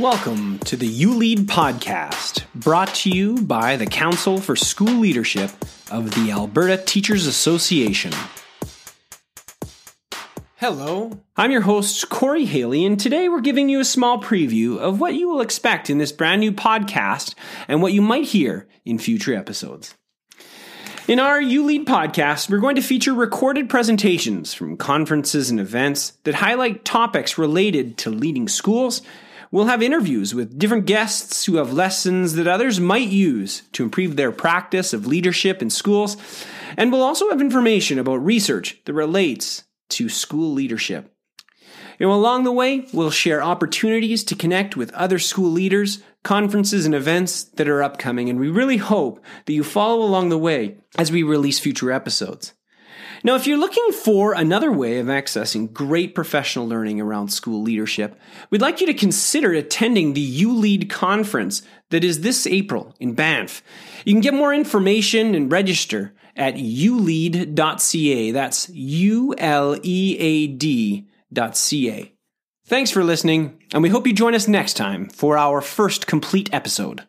Welcome to the uLead podcast, brought to you by the Council for School Leadership of the Alberta Teachers Association. Hello, I'm your host, Corey Haley, and today we're giving you a small preview of what you will expect in this brand new podcast and what you might hear in future episodes. In our uLead podcast, we're going to feature recorded presentations from conferences and events that highlight topics related to leading schools. We'll have interviews with different guests who have lessons that others might use to improve their practice of leadership in schools. And we'll also have information about research that relates to school leadership. You know, along the way, we'll share opportunities to connect with other school leaders, conferences, and events that are upcoming, and we really hope that you follow along the way as we release future episodes. Now, if you're looking for another way of accessing great professional learning around school leadership, we'd like you to consider attending the uLead conference that is this April in Banff. You can get more information and register at ulead.ca. That's U L E A D.ca. Thanks for listening, and we hope you join us next time for our first complete episode.